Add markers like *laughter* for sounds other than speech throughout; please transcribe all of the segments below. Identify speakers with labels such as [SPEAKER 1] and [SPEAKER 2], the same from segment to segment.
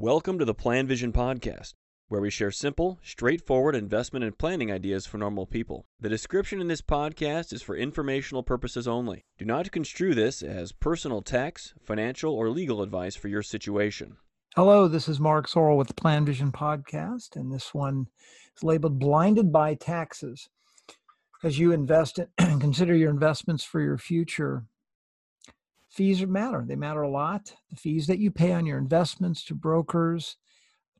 [SPEAKER 1] Welcome to the Plan Vision Podcast, where we share simple, straightforward investment and planning ideas for normal people. The description in this podcast is for informational purposes only. Do not construe this as personal tax, financial, or legal advice for your situation.
[SPEAKER 2] Hello, this is Mark Zoril with the Plan Vision Podcast, and this one is labeled Blinded by Taxes. As you invest and *clears throat* consider your investments for your future, fees matter. They matter a lot. The fees that you pay on your investments to brokers,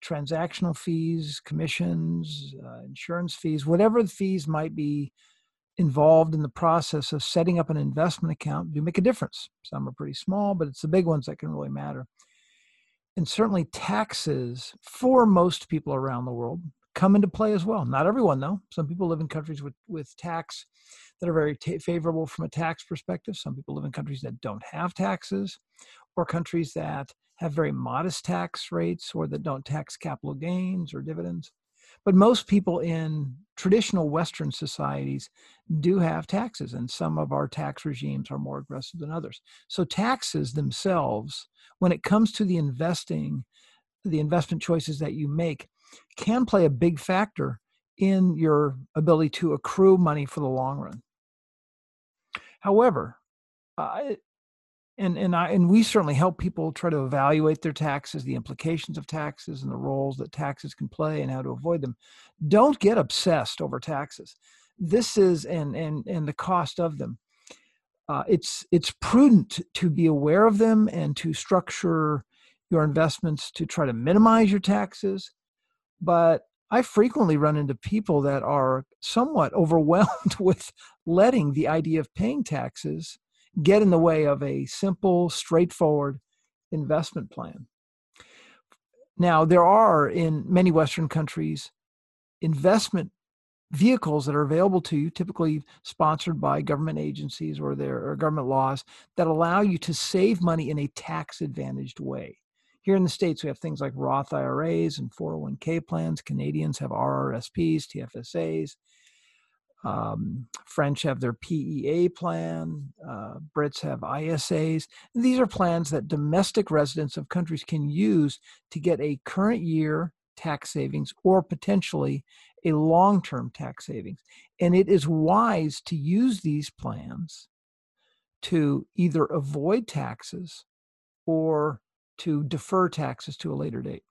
[SPEAKER 2] transactional fees, commissions, uh, insurance fees, whatever the fees might be involved in the process of setting up an investment account do make a difference. Some are pretty small, but it's the big ones that can really matter. And certainly taxes for most people around the world come into play as well. Not everyone, though. Some people live in countries with, with tax that are very t- favorable from a tax perspective. Some people live in countries that don't have taxes, or countries that have very modest tax rates or that don't tax capital gains or dividends. But most people in traditional Western societies do have taxes, and some of our tax regimes are more aggressive than others. So, taxes themselves, when it comes to the investing, the investment choices that you make, can play a big factor in your ability to accrue money for the long run. However, and and I and we certainly help people try to evaluate their taxes, the implications of taxes, and the roles that taxes can play, and how to avoid them. Don't get obsessed over taxes. This is and and and the cost of them. Uh, it's it's prudent to be aware of them and to structure your investments to try to minimize your taxes, but I frequently run into people that are somewhat *laughs* overwhelmed with letting the idea of paying taxes get in the way of a simple, straightforward investment plan. Now, there are in many Western countries investment vehicles that are available to you, typically sponsored by government agencies or their or government laws, that allow you to save money in a tax advantaged way. Here in the States, we have things like Roth IRAs and 401k plans. Canadians have RRSPs, TFSAs. Um, French have their PEA plan. Uh, Brits have ISAs. And these are plans that domestic residents of countries can use to get a current year tax savings or potentially a long term tax savings. And it is wise to use these plans to either avoid taxes or to defer taxes to a later date.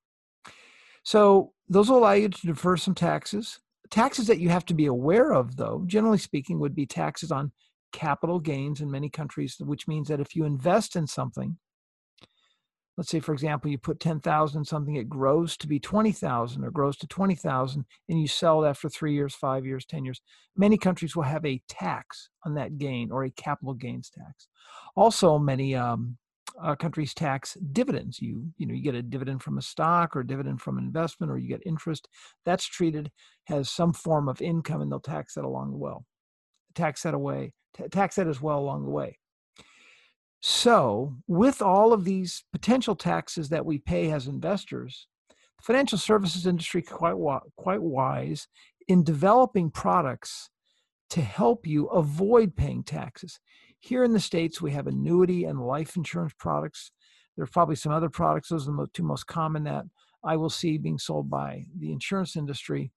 [SPEAKER 2] So those will allow you to defer some taxes. Taxes that you have to be aware of, though, generally speaking, would be taxes on capital gains in many countries, which means that if you invest in something, let's say for example you put 10,000 in something it grows to be 20,000 or grows to 20,000 and you sell it after 3 years, 5 years, 10 years. Many countries will have a tax on that gain or a capital gains tax. Also many um, uh, countries tax dividends. You you know you get a dividend from a stock or a dividend from an investment, or you get interest. That's treated as some form of income, and they'll tax that along the way. Tax that away. T- tax that as well along the way. So, with all of these potential taxes that we pay as investors, the financial services industry quite quite wise in developing products to help you avoid paying taxes. Here in the States, we have annuity and life insurance products. There are probably some other products. Those are the two most common that I will see being sold by the insurance industry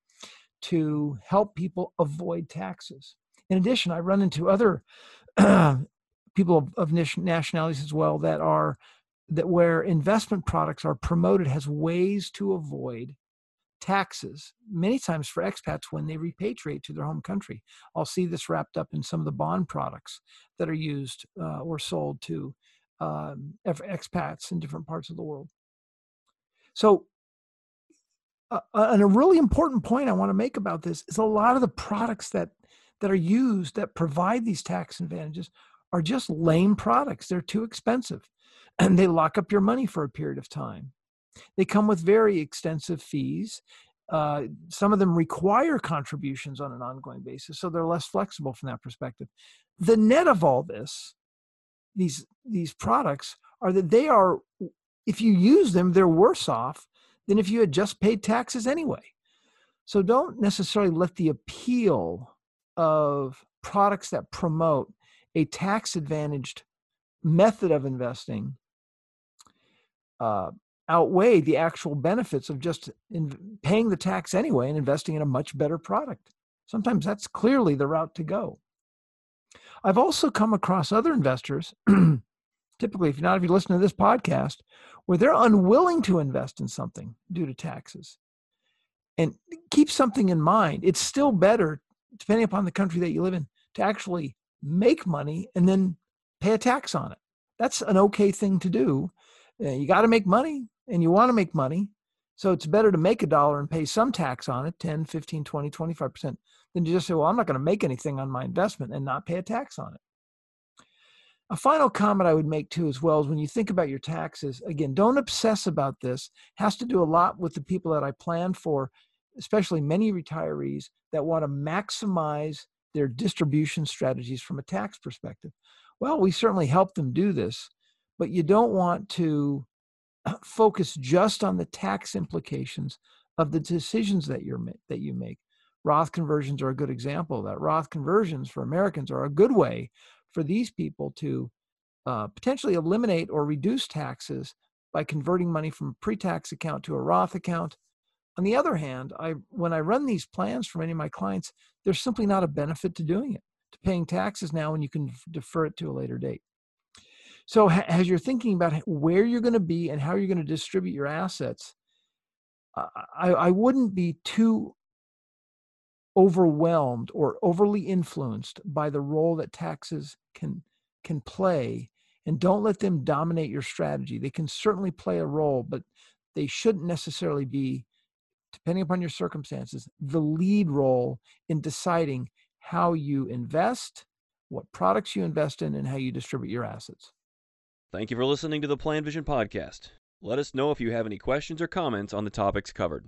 [SPEAKER 2] to help people avoid taxes. In addition, I run into other *clears throat* people of, nationalities as well that are that where investment products are promoted as ways to avoid taxes, many times for expats when they repatriate to their home country. I'll see this wrapped up in some of the bond products that are used uh, or sold to um, expats in different parts of the world. So, uh, and a really important point I want to make about this is a lot of the products that that are used that provide these tax advantages are just lame products. They're too expensive, and they lock up your money for a period of time. They come with very extensive fees. Uh, some of them require contributions on an ongoing basis, so they're less flexible from that perspective. The net of all this, these these products, are that they are, if you use them, they're worse off than if you had just paid taxes anyway. So don't necessarily let the appeal of products that promote a tax advantaged method of investing uh, outweigh the actual benefits of just in paying the tax anyway and investing in a much better product. Sometimes that's clearly the route to go. I've also come across other investors, *clears throat* typically, if you're not if you listen to this podcast, where they're unwilling to invest in something due to taxes. And keep something in mind. It's still better, depending upon the country that you live in, to actually make money and then pay a tax on it. That's an okay thing to do. Uh, you got to make money and you want to make money. So it's better to make a dollar and pay some tax on it 10, 15, 20, 25% than to just say, well, I'm not going to make anything on my investment and not pay a tax on it. A final comment I would make too, as well, is when you think about your taxes, again, don't obsess about this. It has to do a lot with the people that I plan for, especially many retirees that want to maximize their distribution strategies from a tax perspective. Well, we certainly help them do this, but you don't want to *clears throat* focus just on the tax implications of the decisions that you're that you make. Roth conversions are a good example of that. Roth conversions for Americans are a good way for these people to uh, potentially eliminate or reduce taxes by converting money from a pre-tax account to a Roth account. On the other hand, I when I run these plans for many of my clients, there's simply not a benefit to doing it, to paying taxes now when you can defer it to a later date. So as you're thinking about where you're going to be and how you're going to distribute your assets, I, I wouldn't be too overwhelmed or overly influenced by the role that taxes can can play and don't let them dominate your strategy. They can certainly play a role but they shouldn't necessarily be depending upon your circumstances the lead role in deciding how you invest what products you invest in and how you distribute your assets
[SPEAKER 1] Thank you for listening to the Plan Vision podcast. Let us know if you have any questions or comments on the topics covered.